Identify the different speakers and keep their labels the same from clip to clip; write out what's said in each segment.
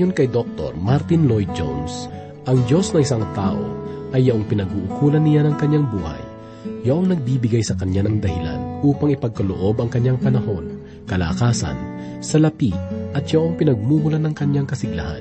Speaker 1: Ayon kay Dr. Martin Lloyd Jones, ang Diyos ng isang tao ay yaong pinag-uukulan niya ng kanyang buhay, yaong nagbibigay sa kanya ng dahilan upang ipagkaloob ang kanyang panahon, kalakasan, salapi at yaong pinagmumulan ng kanyang kasiglahan.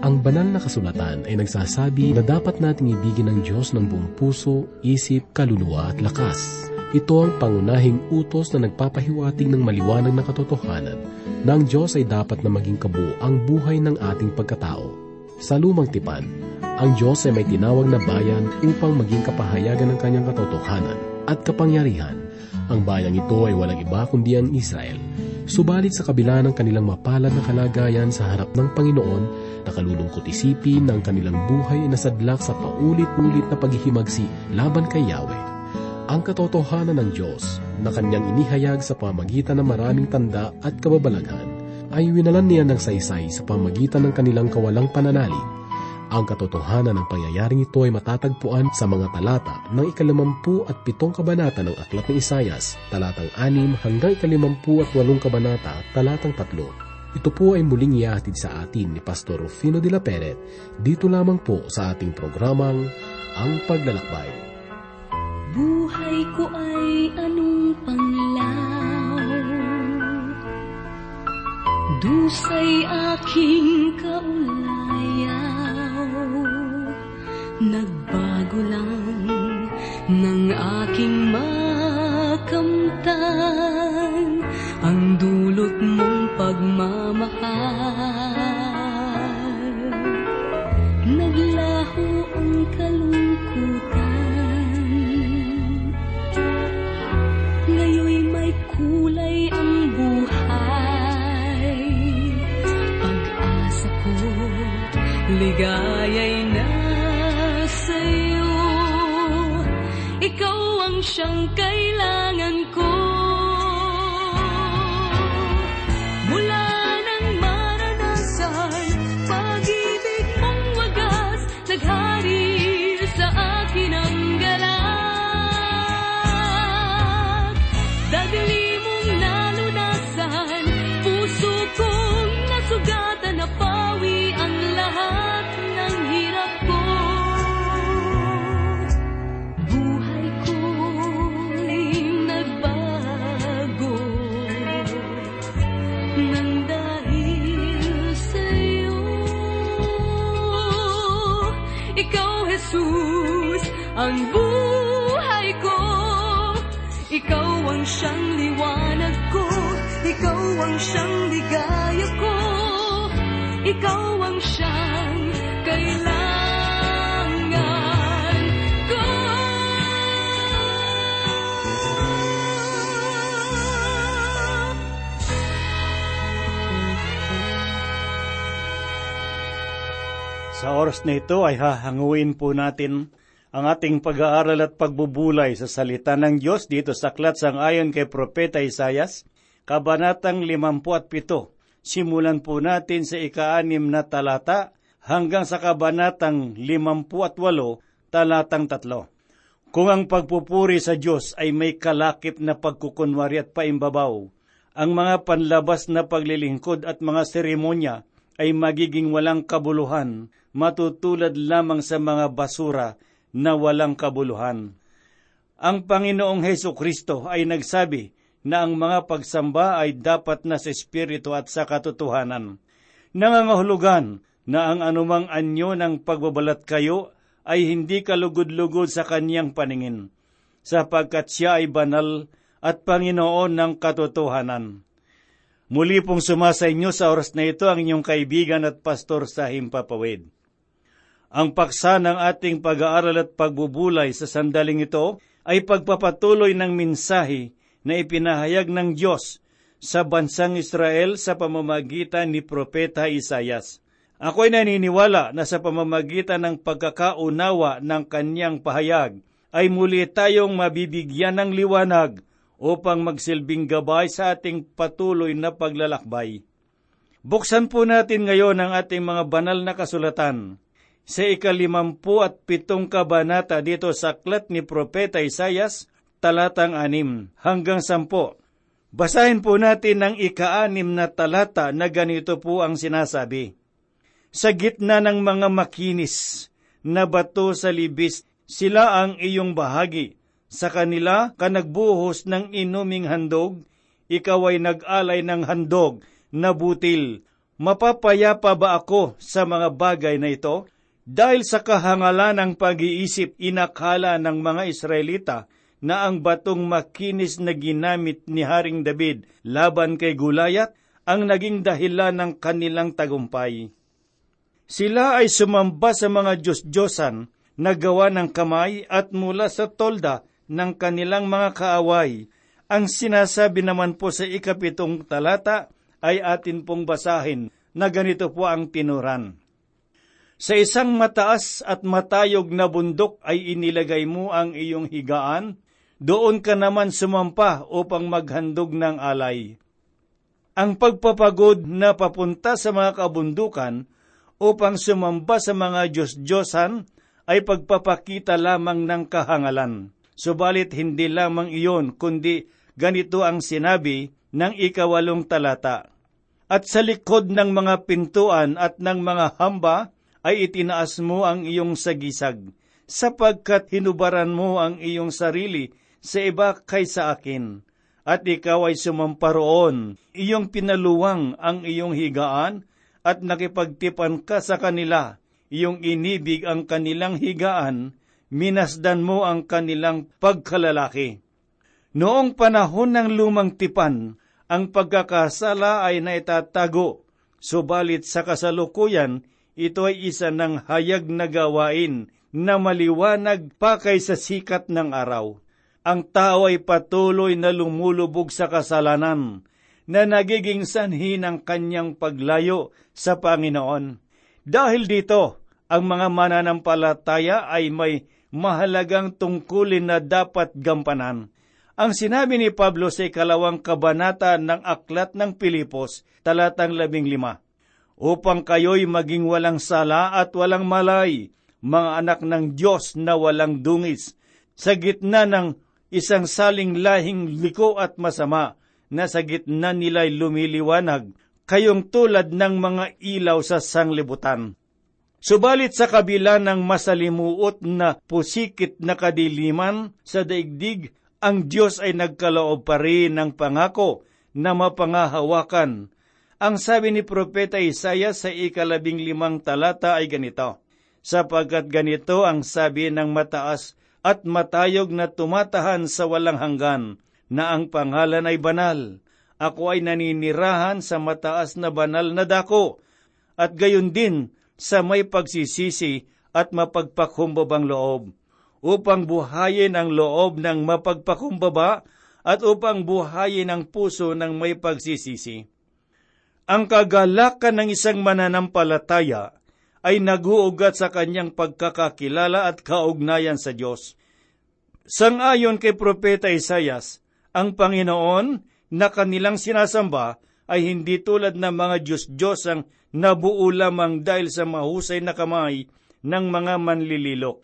Speaker 1: Ang banal na kasulatan ay nagsasabi na dapat nating ibigin ng Diyos ng buong puso, isip, kaluluwa at lakas. Ito ang pangunahing utos na nagpapahiwatig ng maliwanag na katotohanan na ang Diyos ay dapat na maging kabuo ang buhay ng ating pagkatao. Sa lumang tipan, ang Diyos ay may tinawag na bayan upang maging kapahayagan ng kanyang katotohanan at kapangyarihan. Ang bayang ito ay walang iba kundi ang Israel. Subalit sa kabila ng kanilang mapalad na kalagayan sa harap ng Panginoon, nakalulungkot isipin ng kanilang buhay ay nasadlak sa paulit-ulit na paghihimagsi laban kay Yahweh. Ang katotohanan ng Diyos na kanyang inihayag sa pamagitan ng maraming tanda at kababalaghan ay winalan niya ng saysay sa pamagitan ng kanilang kawalang pananalig. Ang katotohanan ng pangyayaring ito ay matatagpuan sa mga talata ng ikalimampu at pitong kabanata ng Aklat ng Isayas, talatang anim hanggang ikalimampu at walong kabanata, talatang tatlo. Ito po ay muling ihatid sa atin ni Pastor Rufino de la Peret dito lamang po sa ating programang Ang Paglalakbay.
Speaker 2: Buhay ko ay anong panglaw? Dusay aking kaulayaw. Nagbago lang ng aking makamtan. Ang dulot mong pagmamahal. Naglaho ang kalungkutan ligaya'y nasa'yo Ikaw ang siyang kailangan ang buhay ko. Ikaw ang siyang liwanag ko. Ikaw ang siyang ligaya ko. Ikaw ang siyang kailangan ko.
Speaker 3: Sa oras na ito ay hahanguin po natin ang ating pag-aaral at pagbubulay sa salita ng Diyos dito sa aklat sang ayon kay Propeta Isayas, Kabanatang 57. Simulan po natin sa ikaanim na talata hanggang sa kabanatang 58, talatang 3. Kung ang pagpupuri sa Diyos ay may kalakip na pagkukunwari at paimbabaw, ang mga panlabas na paglilingkod at mga seremonya ay magiging walang kabuluhan, matutulad lamang sa mga basura na walang kabuluhan. Ang Panginoong Heso Kristo ay nagsabi na ang mga pagsamba ay dapat na sa espiritu at sa katotohanan. Nangangahulugan na ang anumang anyo ng pagbabalat kayo ay hindi kalugod-lugod sa kanyang paningin, sapagkat siya ay banal at Panginoon ng katotohanan. Muli pong sumasa inyo sa oras na ito ang inyong kaibigan at pastor sa Himpapawid. Ang paksa ng ating pag-aaral at pagbubulay sa sandaling ito ay pagpapatuloy ng minsahe na ipinahayag ng Diyos sa bansang Israel sa pamamagitan ni Propeta Isayas. Ako'y naniniwala na sa pamamagitan ng pagkakaunawa ng kanyang pahayag ay muli tayong mabibigyan ng liwanag upang magsilbing gabay sa ating patuloy na paglalakbay. Buksan po natin ngayon ang ating mga banal na kasulatan sa ikalimampu at pitong kabanata dito sa aklat ni Propeta Isayas, talatang anim hanggang sampo. Basahin po natin ang ikaanim na talata na ganito po ang sinasabi. Sa gitna ng mga makinis na bato sa libis, sila ang iyong bahagi. Sa kanila ka nagbuhos ng inuming handog, ikaw ay nag-alay ng handog na butil. Mapapayapa ba ako sa mga bagay na ito? Dahil sa kahangalan ng pag-iisip, inakala ng mga Israelita na ang batong makinis na ginamit ni Haring David laban kay Gulayat ang naging dahilan ng kanilang tagumpay. Sila ay sumamba sa mga Diyos-Diyosan na gawa ng kamay at mula sa tolda ng kanilang mga kaaway. Ang sinasabi naman po sa ikapitong talata ay atin pong basahin na ganito po ang tinuran. Sa isang mataas at matayog na bundok ay inilagay mo ang iyong higaan, doon ka naman sumampa upang maghandog ng alay. Ang pagpapagod na papunta sa mga kabundukan upang sumamba sa mga Diyos-Diyosan ay pagpapakita lamang ng kahangalan. Subalit hindi lamang iyon, kundi ganito ang sinabi ng ikawalong talata. At sa likod ng mga pintuan at ng mga hamba, ay itinaas mo ang iyong sagisag, sapagkat hinubaran mo ang iyong sarili sa iba kaysa akin. At ikaw ay sumamparoon, iyong pinaluwang ang iyong higaan, at nakipagtipan ka sa kanila, iyong inibig ang kanilang higaan, minasdan mo ang kanilang pagkalalaki. Noong panahon ng lumang tipan, ang pagkakasala ay naitatago, subalit sa kasalukuyan, ito ay isa ng hayag na gawain na maliwanag pa kaysa sikat ng araw. Ang tao ay patuloy na lumulubog sa kasalanan na nagiging sanhi ng kanyang paglayo sa Panginoon. Dahil dito, ang mga mananampalataya ay may mahalagang tungkulin na dapat gampanan. Ang sinabi ni Pablo sa ikalawang kabanata ng Aklat ng Pilipos, talatang labing lima, upang kayo'y maging walang sala at walang malay, mga anak ng Diyos na walang dungis, sa gitna ng isang saling lahing liko at masama, na sa gitna nila'y lumiliwanag, kayong tulad ng mga ilaw sa sanglibutan. Subalit sa kabila ng masalimuot na pusikit na kadiliman sa daigdig, ang Diyos ay nagkaloob pa rin ng pangako na mapangahawakan ang sabi ni Propeta Isaya sa ikalabing limang talata ay ganito, sapagkat ganito ang sabi ng mataas at matayog na tumatahan sa walang hanggan, na ang pangalan ay banal. Ako ay naninirahan sa mataas na banal na dako, at gayon din sa may pagsisisi at mapagpakumbabang loob, upang buhayin ang loob ng mapagpakumbaba at upang buhayin ang puso ng may pagsisisi. Ang kagalakan ng isang mananampalataya ay naguugat sa kanyang pagkakakilala at kaugnayan sa Diyos. Sangayon kay Propeta Isayas, ang Panginoon na kanilang sinasamba ay hindi tulad ng mga Diyos-Diyos ang nabuo lamang dahil sa mahusay na kamay ng mga manlililok.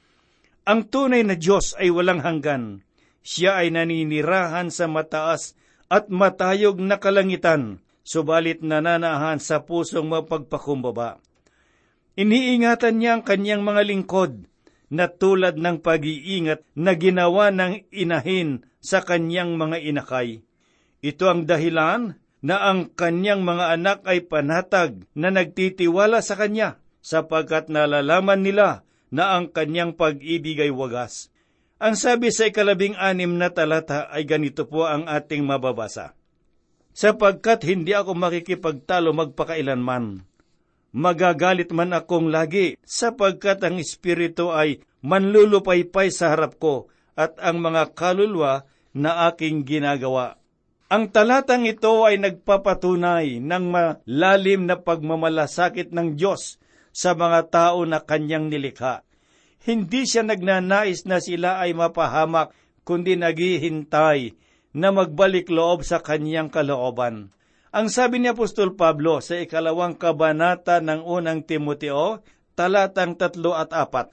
Speaker 3: Ang tunay na Diyos ay walang hanggan. Siya ay naninirahan sa mataas at matayog na kalangitan subalit nananahan sa pusong mapagpakumbaba. Iniingatan niya ang kanyang mga lingkod na tulad ng pag-iingat na ginawa ng inahin sa kanyang mga inakay. Ito ang dahilan na ang kanyang mga anak ay panatag na nagtitiwala sa kanya sapagkat nalalaman nila na ang kanyang pag-ibig ay wagas. Ang sabi sa ikalabing anim na talata ay ganito po ang ating mababasa sapagkat hindi ako makikipagtalo magpakailanman. Magagalit man akong lagi, sapagkat ang Espiritu ay manlulupaypay sa harap ko at ang mga kalulwa na aking ginagawa. Ang talatang ito ay nagpapatunay ng malalim na pagmamalasakit ng Diyos sa mga tao na kanyang nilikha. Hindi siya nagnanais na sila ay mapahamak, kundi naghihintay na magbalik loob sa kanyang kalooban. Ang sabi ni Apostol Pablo sa ikalawang kabanata ng unang Timoteo, talatang tatlo at apat,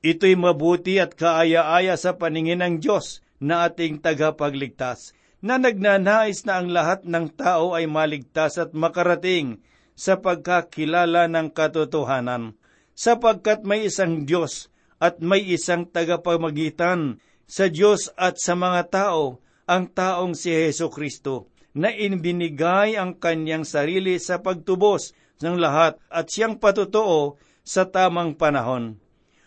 Speaker 3: Ito'y mabuti at kaaya-aya sa paningin ng Diyos na ating tagapagligtas, na nagnanais na ang lahat ng tao ay maligtas at makarating sa pagkakilala ng katotohanan, sapagkat may isang Diyos at may isang tagapamagitan sa Diyos at sa mga tao, ang taong si Heso Kristo, na inbinigay ang kanyang sarili sa pagtubos ng lahat at siyang patotoo sa tamang panahon.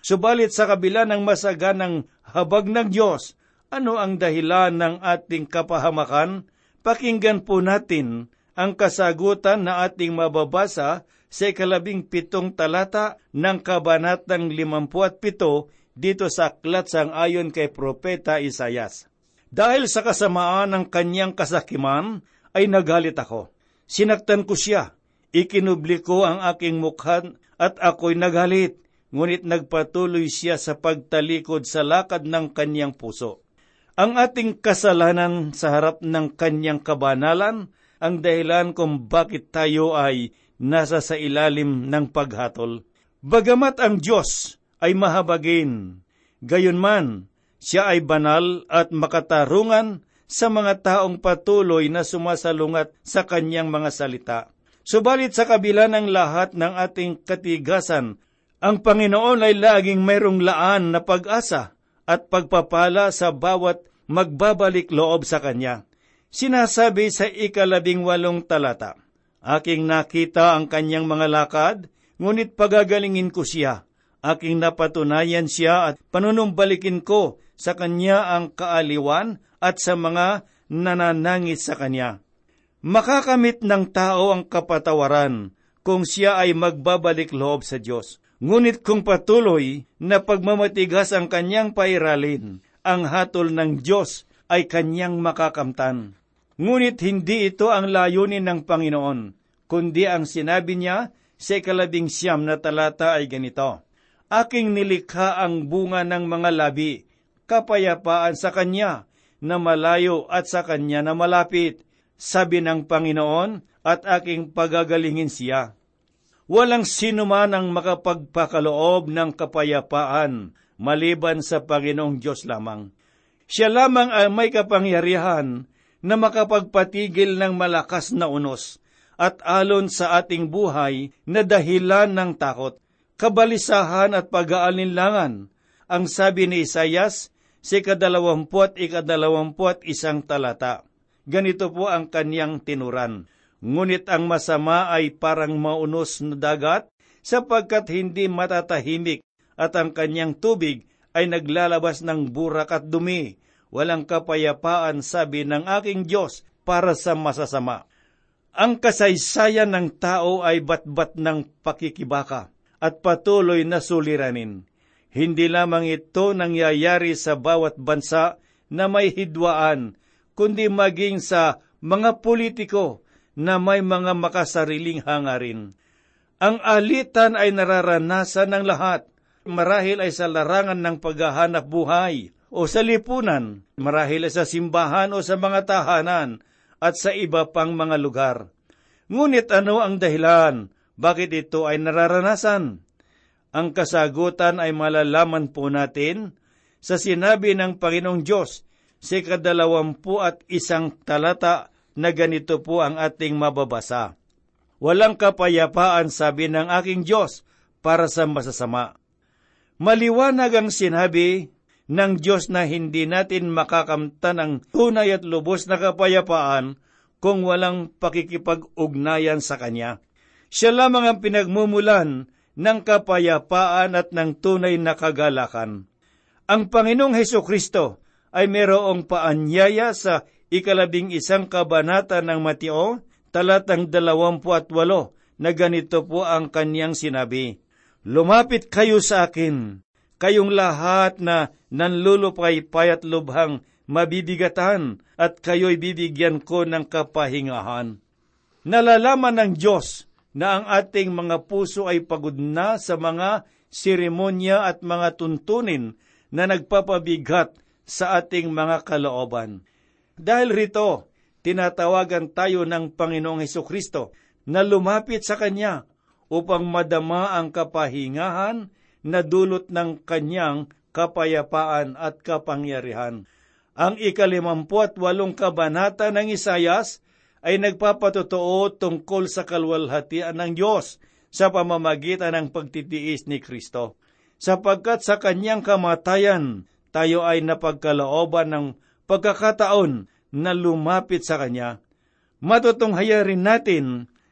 Speaker 3: Subalit sa kabila ng masaganang habag ng Diyos, ano ang dahilan ng ating kapahamakan? Pakinggan po natin ang kasagutan na ating mababasa sa ikalabing pitong talata ng kabanatang limampuat pito dito sa aklat sang ayon kay Propeta Isayas. Dahil sa kasamaan ng kanyang kasakiman, ay nagalit ako. Sinaktan ko siya, ikinubli ko ang aking mukha at ako'y nagalit, ngunit nagpatuloy siya sa pagtalikod sa lakad ng kanyang puso. Ang ating kasalanan sa harap ng kanyang kabanalan ang dahilan kung bakit tayo ay nasa sa ilalim ng paghatol. Bagamat ang Diyos ay mahabagin, gayon man, siya ay banal at makatarungan sa mga taong patuloy na sumasalungat sa kanyang mga salita. Subalit sa kabila ng lahat ng ating katigasan, ang Panginoon ay laging mayroong laan na pag-asa at pagpapala sa bawat magbabalik loob sa Kanya. Sinasabi sa ikalabing walong talata, Aking nakita ang kanyang mga lakad, ngunit pagagalingin ko siya. Aking napatunayan siya at panunumbalikin ko sa kanya ang kaaliwan at sa mga nananangis sa kanya. Makakamit ng tao ang kapatawaran kung siya ay magbabalik loob sa Diyos. Ngunit kung patuloy na pagmamatigas ang kanyang pairalin, ang hatol ng Diyos ay kanyang makakamtan. Ngunit hindi ito ang layunin ng Panginoon, kundi ang sinabi niya sa ikalabing siyam na talata ay ganito, Aking nilikha ang bunga ng mga labi, kapayapaan sa Kanya na malayo at sa Kanya na malapit, sabi ng Panginoon, at aking pagagalingin siya. Walang sino man ang makapagpakaloob ng kapayapaan maliban sa Panginoong Diyos lamang. Siya lamang ang may kapangyarihan na makapagpatigil ng malakas na unos at alon sa ating buhay na dahilan ng takot, kabalisahan at pag-aalinlangan. Ang sabi ni Isayas, si kadalawamput ikadalawamput isang talata. Ganito po ang kanyang tinuran. Ngunit ang masama ay parang maunos na dagat sapagkat hindi matatahimik at ang kanyang tubig ay naglalabas ng burak at dumi walang kapayapaan sabi ng aking Diyos para sa masasama. Ang kasaysayan ng tao ay batbat ng pakikibaka at patuloy na suliranin. Hindi lamang ito nangyayari sa bawat bansa na may hidwaan, kundi maging sa mga politiko na may mga makasariling hangarin. Ang alitan ay nararanasan ng lahat, marahil ay sa larangan ng paghahanap buhay, o sa lipunan, marahil sa simbahan o sa mga tahanan at sa iba pang mga lugar. Ngunit ano ang dahilan? Bakit ito ay nararanasan? Ang kasagutan ay malalaman po natin sa sinabi ng Panginoong Diyos sa kadalawampu at isang talata na ganito po ang ating mababasa. Walang kapayapaan sabi ng aking Diyos para sa masasama. Maliwanag ang sinabi ng Diyos na hindi natin makakamtan ang tunay at lubos na kapayapaan kung walang pakikipag-ugnayan sa Kanya. Siya lamang ang pinagmumulan ng kapayapaan at ng tunay na kagalakan. Ang Panginoong Heso Kristo ay mayroong paanyaya sa ikalabing isang kabanata ng Mateo, talatang dalawampu at walo, na ganito po ang kanyang sinabi, Lumapit kayo sa akin, kayong lahat na nanlulupay payat lubhang mabibigatan at kayo'y bibigyan ko ng kapahingahan. Nalalaman ng Diyos na ang ating mga puso ay pagod na sa mga seremonya at mga tuntunin na nagpapabigat sa ating mga kalooban. Dahil rito, tinatawagan tayo ng Panginoong Heso Kristo na lumapit sa Kanya upang madama ang kapahingahan na dulot ng kanyang kapayapaan at kapangyarihan. Ang ikalimampu at walong kabanata ng Isayas ay nagpapatotoo tungkol sa kalwalhatian ng Diyos sa pamamagitan ng pagtitiis ni Kristo. Sapagkat sa kanyang kamatayan, tayo ay napagkalooban ng pagkakataon na lumapit sa Kanya. Matutunghayan rin natin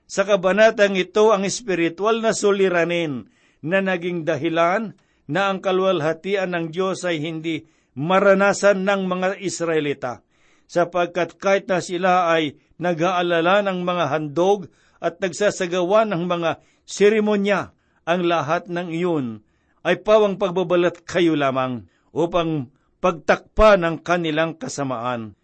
Speaker 3: sa kabanatang ito ang espiritual na suliranin na naging dahilan na ang kalwalhatian ng Diyos ay hindi maranasan ng mga Israelita, sapagkat kahit na sila ay nag-aalala ng mga handog at nagsasagawa ng mga seremonya, ang lahat ng iyon ay pawang pagbabalat kayo lamang upang pagtakpa ng kanilang kasamaan.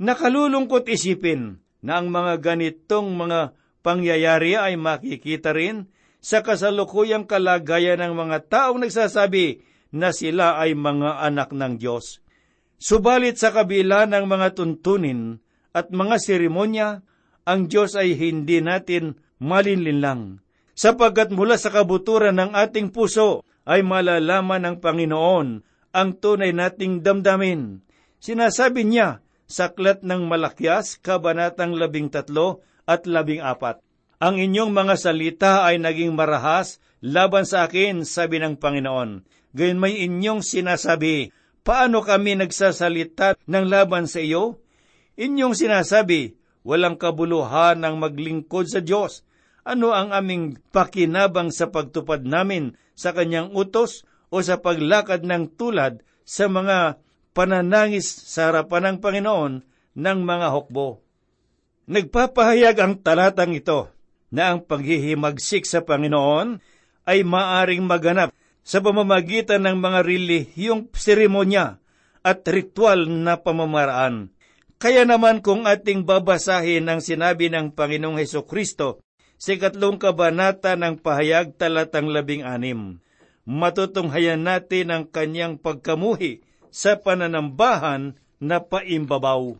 Speaker 3: Nakalulungkot isipin na ang mga ganitong mga pangyayari ay makikita rin sa kasalukuyang kalagayan ng mga taong nagsasabi na sila ay mga anak ng Diyos. Subalit sa kabila ng mga tuntunin at mga seremonya, ang Diyos ay hindi natin malinlinlang. Sapagkat mula sa kabuturan ng ating puso ay malalaman ng Panginoon ang tunay nating damdamin. Sinasabi niya sa Aklat ng Malakyas, Kabanatang labing tatlo at labing apat. Ang inyong mga salita ay naging marahas laban sa akin, sabi ng Panginoon. Gayon may inyong sinasabi, paano kami nagsasalita ng laban sa iyo? Inyong sinasabi, walang kabuluhan ang maglingkod sa Diyos. Ano ang aming pakinabang sa pagtupad namin sa kanyang utos o sa paglakad ng tulad sa mga pananangis sa harapan ng Panginoon ng mga hukbo? Nagpapahayag ang talatang ito na ang paghihimagsik sa Panginoon ay maaring maganap sa pamamagitan ng mga relihiyong seremonya at ritual na pamamaraan. Kaya naman kung ating babasahin ang sinabi ng Panginoong Heso Kristo sa ikatlong kabanata ng pahayag talatang labing anim, matutunghayan natin ang kanyang pagkamuhi sa pananambahan na paimbabaw.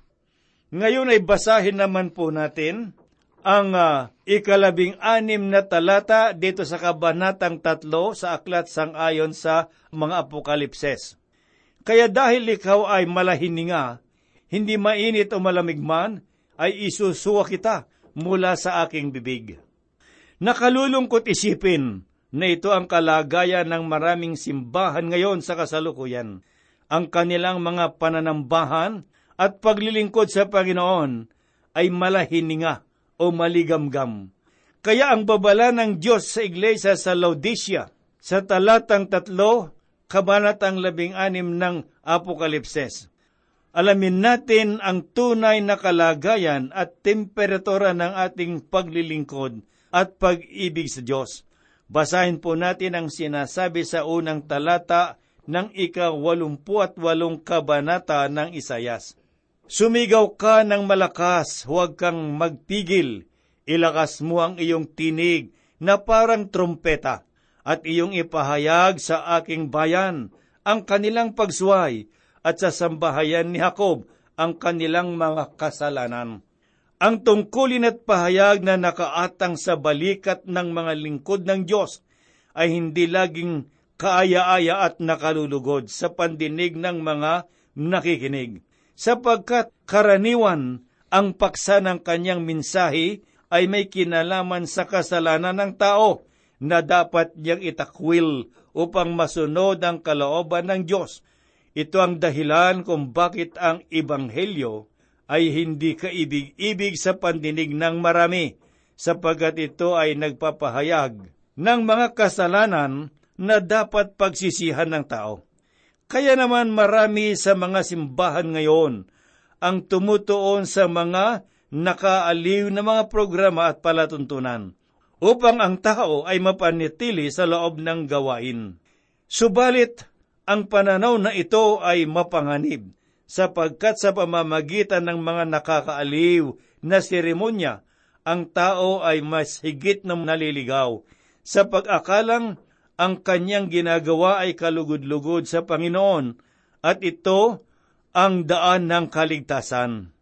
Speaker 3: Ngayon ay basahin naman po natin ang uh, ikalabing anim na talata dito sa kabanatang tatlo sa aklat sang ayon sa mga apokalipses. Kaya dahil ikaw ay malahininga, hindi mainit o malamig man, ay isusuwa kita mula sa aking bibig. Nakalulungkot isipin na ito ang kalagayan ng maraming simbahan ngayon sa kasalukuyan. Ang kanilang mga pananambahan at paglilingkod sa Panginoon ay malahininga o maligamgam. Kaya ang babala ng Diyos sa iglesia sa Laodicea, sa talatang tatlo, kabanatang labing anim ng Apokalipses. Alamin natin ang tunay na kalagayan at temperatura ng ating paglilingkod at pag-ibig sa Diyos. Basahin po natin ang sinasabi sa unang talata ng ika-walumpu at walong kabanata ng Isayas. Sumigaw ka ng malakas, huwag kang magpigil. Ilakas mo ang iyong tinig na parang trompeta at iyong ipahayag sa aking bayan ang kanilang pagsuway at sa sambahayan ni Jacob ang kanilang mga kasalanan. Ang tungkulin at pahayag na nakaatang sa balikat ng mga lingkod ng Diyos ay hindi laging kaaya-aya at nakalulugod sa pandinig ng mga nakikinig sapagkat karaniwan ang paksa ng kanyang minsahi ay may kinalaman sa kasalanan ng tao na dapat niyang itakwil upang masunod ang kalooban ng Diyos. Ito ang dahilan kung bakit ang Ibanghelyo ay hindi kaibig-ibig sa pandinig ng marami, sapagkat ito ay nagpapahayag ng mga kasalanan na dapat pagsisihan ng tao. Kaya naman marami sa mga simbahan ngayon ang tumutuon sa mga nakaaliw na mga programa at palatuntunan upang ang tao ay mapanitili sa loob ng gawain. Subalit, ang pananaw na ito ay mapanganib sapagkat sa pamamagitan ng mga nakakaaliw na seremonya, ang tao ay mas higit na naliligaw sa pag-akalang ang kanyang ginagawa ay kalugod-lugod sa Panginoon at ito ang daan ng kaligtasan.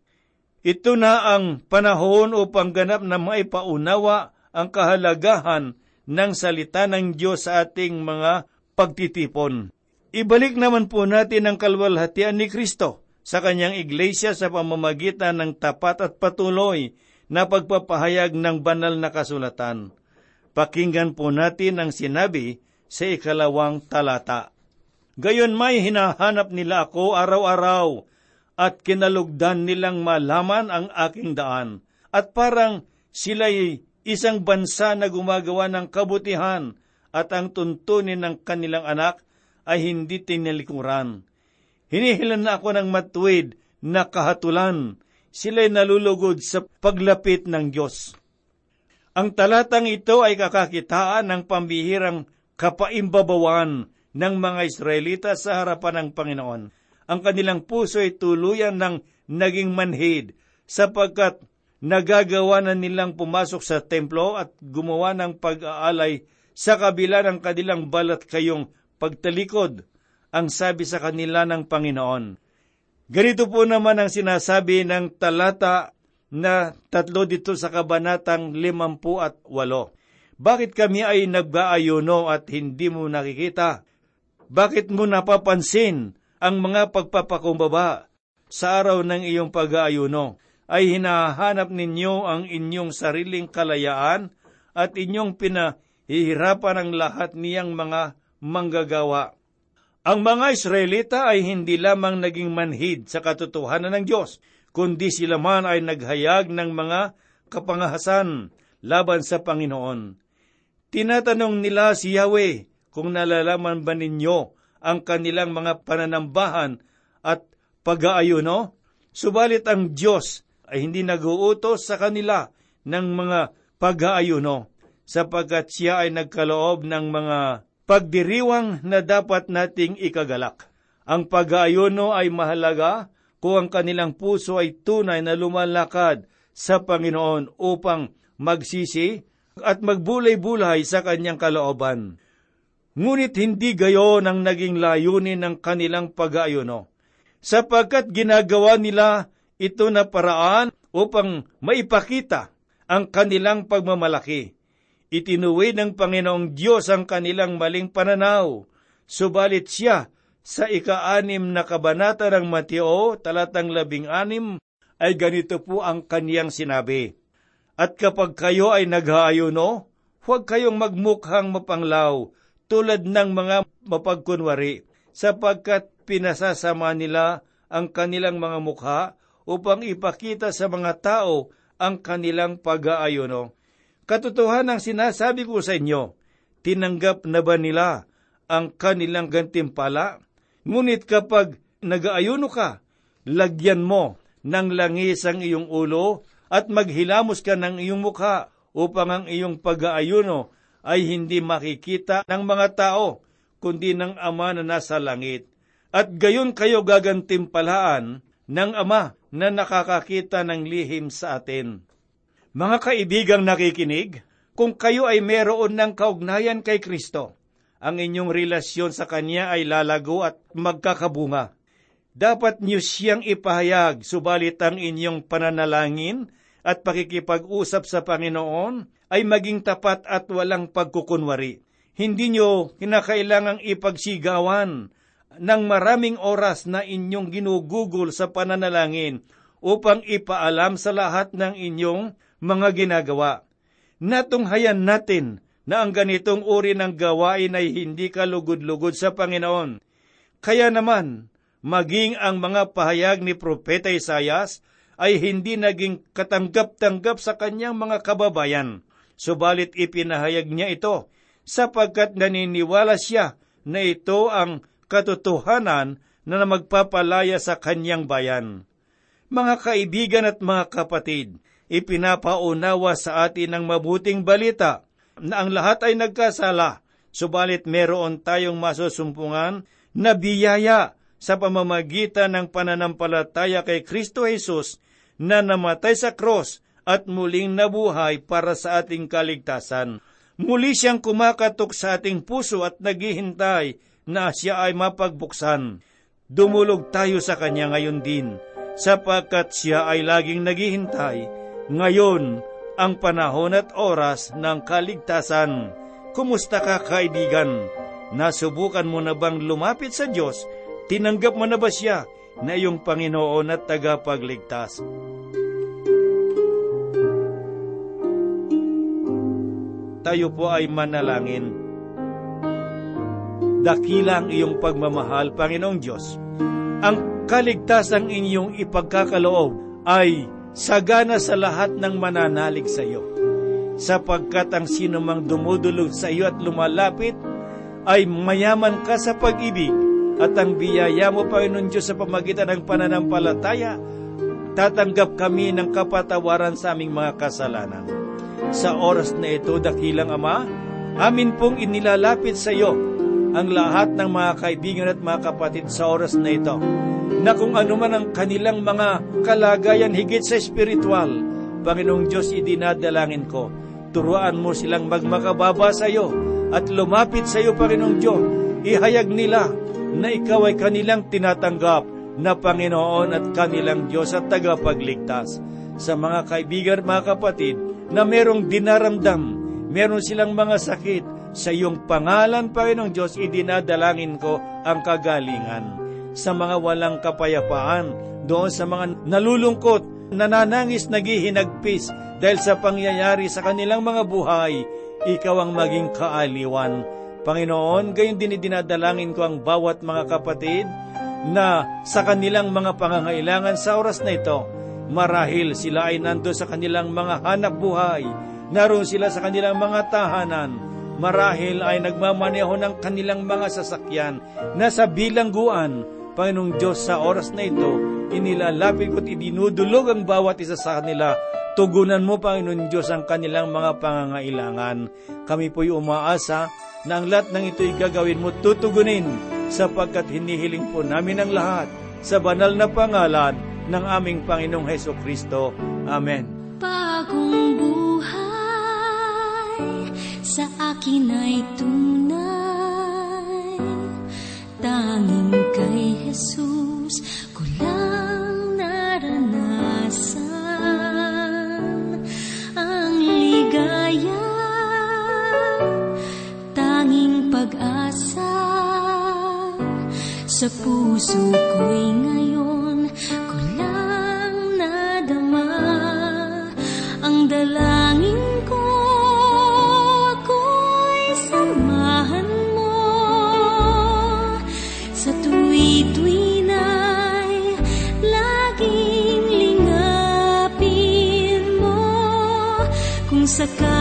Speaker 3: Ito na ang panahon upang ganap na maipaunawa ang kahalagahan ng salita ng Diyos sa ating mga pagtitipon. Ibalik naman po natin ang kalwalhatian ni Kristo sa kanyang iglesia sa pamamagitan ng tapat at patuloy na pagpapahayag ng banal na kasulatan. Pakinggan po natin ang sinabi sa ikalawang talata. Gayon may hinahanap nila ako araw-araw at kinalugdan nilang malaman ang aking daan. At parang sila'y isang bansa na gumagawa ng kabutihan at ang tuntunin ng kanilang anak ay hindi tinalikuran. Hinihilan na ako ng matuwid na kahatulan. Sila'y nalulugod sa paglapit ng Diyos. Ang talatang ito ay kakakitaan ng pambihirang kapaimbabawan ng mga Israelita sa harapan ng Panginoon. Ang kanilang puso ay tuluyan ng naging manhid sapagkat nagagawa na nilang pumasok sa templo at gumawa ng pag-aalay sa kabila ng kanilang balat kayong pagtalikod, ang sabi sa kanila ng Panginoon. Ganito po naman ang sinasabi ng talata na tatlo dito sa kabanatang limampu at walo. Bakit kami ay nag-aayuno at hindi mo nakikita? Bakit mo napapansin ang mga pagpapakumbaba sa araw ng iyong pag-aayuno? Ay hinahanap ninyo ang inyong sariling kalayaan at inyong pinahihirapan ang lahat niyang mga manggagawa. Ang mga Israelita ay hindi lamang naging manhid sa katotohanan ng Diyos, kundi sila man ay naghayag ng mga kapangahasan laban sa Panginoon. Tinatanong nila si Yahweh, kung nalalaman ba ninyo ang kanilang mga pananambahan at pag-aayuno? Subalit ang Diyos ay hindi nag-uutos sa kanila ng mga pag-aayuno sapagkat siya ay nagkaloob ng mga pagdiriwang na dapat nating ikagalak. Ang pag-aayuno ay mahalaga kung ang kanilang puso ay tunay na lumalakad sa Panginoon upang magsisi at magbulay-bulay sa kanyang kalooban. Ngunit hindi gayon ang naging layunin ng kanilang pag-aayuno, sapagkat ginagawa nila ito na paraan upang maipakita ang kanilang pagmamalaki. Itinuwi ng Panginoong Diyos ang kanilang maling pananaw, subalit siya sa ika-anim na kabanata ng Mateo, talatang labing anim, ay ganito po ang kaniyang sinabi. At kapag kayo ay nag-aayuno, huwag kayong magmukhang mapanglaw, tulad ng mga mapagkunwari, sapagkat pinasasama nila ang kanilang mga mukha upang ipakita sa mga tao ang kanilang pag-aayuno. Katotohanan ang sinasabi ko sa inyo, tinanggap na ba nila ang kanilang gantimpala? Ngunit kapag nag-aayuno ka, lagyan mo ng langis ang iyong ulo at maghilamos ka ng iyong mukha upang ang iyong pag-aayuno ay hindi makikita ng mga tao, kundi ng Ama na nasa langit. At gayon kayo gagantimpalaan ng Ama na nakakakita ng lihim sa atin. Mga kaibigang nakikinig, kung kayo ay meron ng kaugnayan kay Kristo, ang inyong relasyon sa Kanya ay lalago at magkakabunga. Dapat niyo siyang ipahayag, subalit ang inyong pananalangin at pakikipag-usap sa Panginoon ay maging tapat at walang pagkukunwari. Hindi nyo kinakailangang ipagsigawan ng maraming oras na inyong ginugugol sa pananalangin upang ipaalam sa lahat ng inyong mga ginagawa. Natunghayan natin na ang ganitong uri ng gawain ay hindi kalugod-lugod sa Panginoon. Kaya naman, maging ang mga pahayag ni Propeta Isayas ay hindi naging katanggap-tanggap sa kanyang mga kababayan. Subalit ipinahayag niya ito sapagkat naniniwala siya na ito ang katotohanan na magpapalaya sa kanyang bayan. Mga kaibigan at mga kapatid, ipinapaunawa sa atin ang mabuting balita na ang lahat ay nagkasala, subalit meron tayong masusumpungan na biyaya sa pamamagitan ng pananampalataya kay Kristo Jesus na namatay sa cross at muling nabuhay para sa ating kaligtasan. Muli siyang kumakatok sa ating puso at naghihintay na siya ay mapagbuksan. Dumulog tayo sa Kanya ngayon din, sapagkat siya ay laging naghihintay. Ngayon, ang panahon at oras ng kaligtasan. Kumusta ka kaibigan? Nasubukan mo na bang lumapit sa Diyos? Tinanggap mo na ba siya na iyong Panginoon at tagapagligtas? tayo po ay manalangin. Dakilang iyong pagmamahal, Panginoong Diyos. Ang kaligtasang inyong ipagkakaloob ay sagana sa lahat ng mananalig sa iyo. Sapagkat ang sino mang dumudulog sa iyo at lumalapit, ay mayaman ka sa pag-ibig at ang biyaya mo, Panginoon Diyos, sa pamagitan ng pananampalataya, tatanggap kami ng kapatawaran sa aming mga kasalanan. Sa oras na ito, dakilang Ama, amin pong inilalapit sa iyo ang lahat ng mga kaibigan at mga kapatid sa oras na ito, na kung ano man ang kanilang mga kalagayan higit sa espiritual, Panginoong Diyos, idinadalangin ko, turuan mo silang magmakababa sa iyo at lumapit sa iyo, Panginoong Diyos, ihayag nila na ikaw ay kanilang tinatanggap na Panginoon at kanilang Diyos at tagapagligtas. Sa mga kaibigan at mga kapatid na merong dinaramdam, meron silang mga sakit, sa iyong pangalan, Panginoong Diyos, idinadalangin ko ang kagalingan. Sa mga walang kapayapaan, doon sa mga nalulungkot, nananangis, naghihinagpis dahil sa pangyayari sa kanilang mga buhay, ikaw ang maging kaaliwan. Panginoon, gayon din dinadalangin ko ang bawat mga kapatid na sa kanilang mga pangangailangan sa oras na ito, marahil sila ay nando sa kanilang mga hanap buhay, naroon sila sa kanilang mga tahanan, marahil ay nagmamaneho ng kanilang mga sasakyan na sa bilangguan, Panginoong Diyos, sa oras na ito, inilalapit ko't idinudulog ang bawat isa sa kanila. Tugunan mo, Panginoon Diyos, ang kanilang mga pangangailangan. Kami po'y umaasa na ang lahat ng ito'y gagawin mo tutugunin sapagkat hinihiling po namin ang lahat sa banal na pangalan ng aming Panginoong Heso Kristo. Amen.
Speaker 2: Bagong buhay sa akin ay tunay. Tanging kay Jesus ko lang naranasan Ang ligaya, tanging pag-asa Sa puso ko'y ngayon Kung